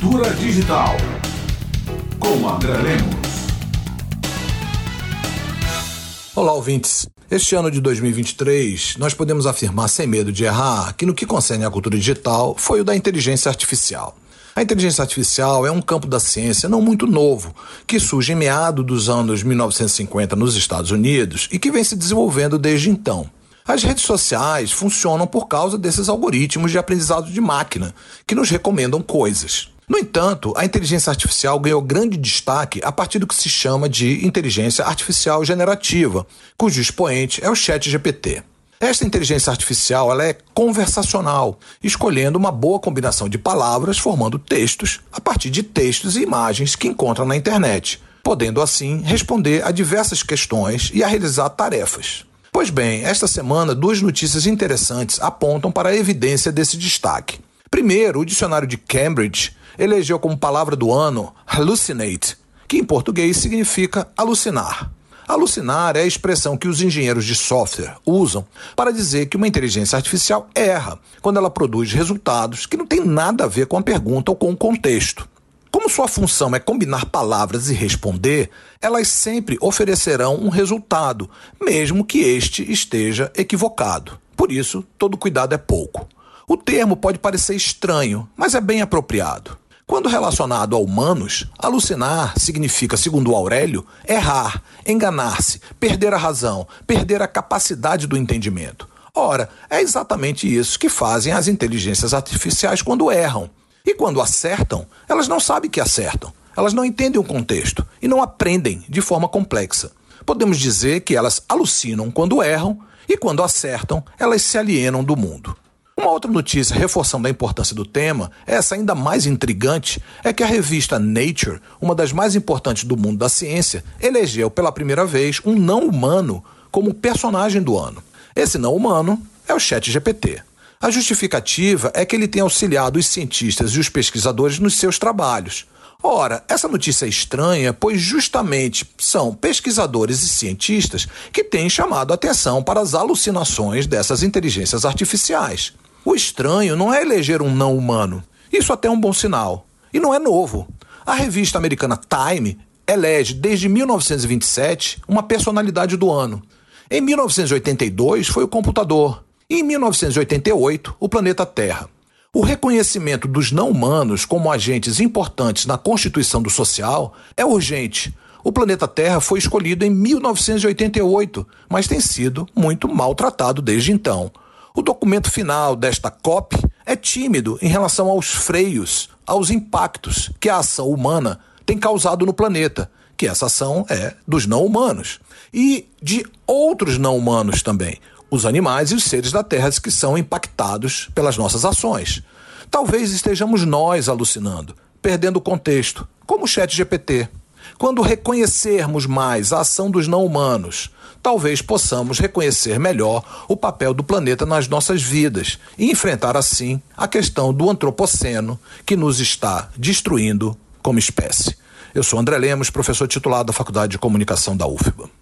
Cultura Digital. Com André Lemos. Olá, ouvintes. Este ano de 2023, nós podemos afirmar sem medo de errar que no que concerne à cultura digital foi o da inteligência artificial. A inteligência artificial é um campo da ciência não muito novo, que surge em meados dos anos 1950 nos Estados Unidos e que vem se desenvolvendo desde então. As redes sociais funcionam por causa desses algoritmos de aprendizado de máquina, que nos recomendam coisas. No entanto, a inteligência artificial ganhou grande destaque a partir do que se chama de inteligência artificial generativa, cujo expoente é o ChatGPT. Esta inteligência artificial ela é conversacional, escolhendo uma boa combinação de palavras, formando textos a partir de textos e imagens que encontra na internet, podendo assim responder a diversas questões e a realizar tarefas. Pois bem, esta semana duas notícias interessantes apontam para a evidência desse destaque. Primeiro, o dicionário de Cambridge elegeu como palavra do ano hallucinate, que em português significa alucinar. Alucinar é a expressão que os engenheiros de software usam para dizer que uma inteligência artificial erra quando ela produz resultados que não têm nada a ver com a pergunta ou com o contexto. Como sua função é combinar palavras e responder, elas sempre oferecerão um resultado, mesmo que este esteja equivocado. Por isso, todo cuidado é pouco. O termo pode parecer estranho, mas é bem apropriado. Quando relacionado a humanos, alucinar significa, segundo Aurélio, errar, enganar-se, perder a razão, perder a capacidade do entendimento. Ora, é exatamente isso que fazem as inteligências artificiais quando erram. E quando acertam, elas não sabem que acertam. Elas não entendem o contexto e não aprendem de forma complexa. Podemos dizer que elas alucinam quando erram e quando acertam, elas se alienam do mundo. Uma outra notícia reforçando a importância do tema, essa ainda mais intrigante, é que a revista Nature, uma das mais importantes do mundo da ciência, elegeu pela primeira vez um não humano como personagem do ano. Esse não humano é o ChatGPT. A justificativa é que ele tem auxiliado os cientistas e os pesquisadores nos seus trabalhos. Ora, essa notícia é estranha, pois justamente são pesquisadores e cientistas que têm chamado a atenção para as alucinações dessas inteligências artificiais. O estranho não é eleger um não humano. Isso até é um bom sinal. E não é novo. A revista americana Time elege desde 1927 uma personalidade do ano. Em 1982 foi o computador. E em 1988, o planeta Terra. O reconhecimento dos não-humanos como agentes importantes na constituição do social é urgente. O planeta Terra foi escolhido em 1988, mas tem sido muito maltratado desde então. O documento final desta COP é tímido em relação aos freios, aos impactos que a ação humana tem causado no planeta, que essa ação é dos não humanos e de outros não humanos também, os animais e os seres da Terra que são impactados pelas nossas ações. Talvez estejamos nós alucinando, perdendo o contexto, como o Chat GPT. Quando reconhecermos mais a ação dos não humanos, talvez possamos reconhecer melhor o papel do planeta nas nossas vidas e enfrentar assim a questão do antropoceno que nos está destruindo como espécie. Eu sou André Lemos, professor titular da Faculdade de Comunicação da UFBA.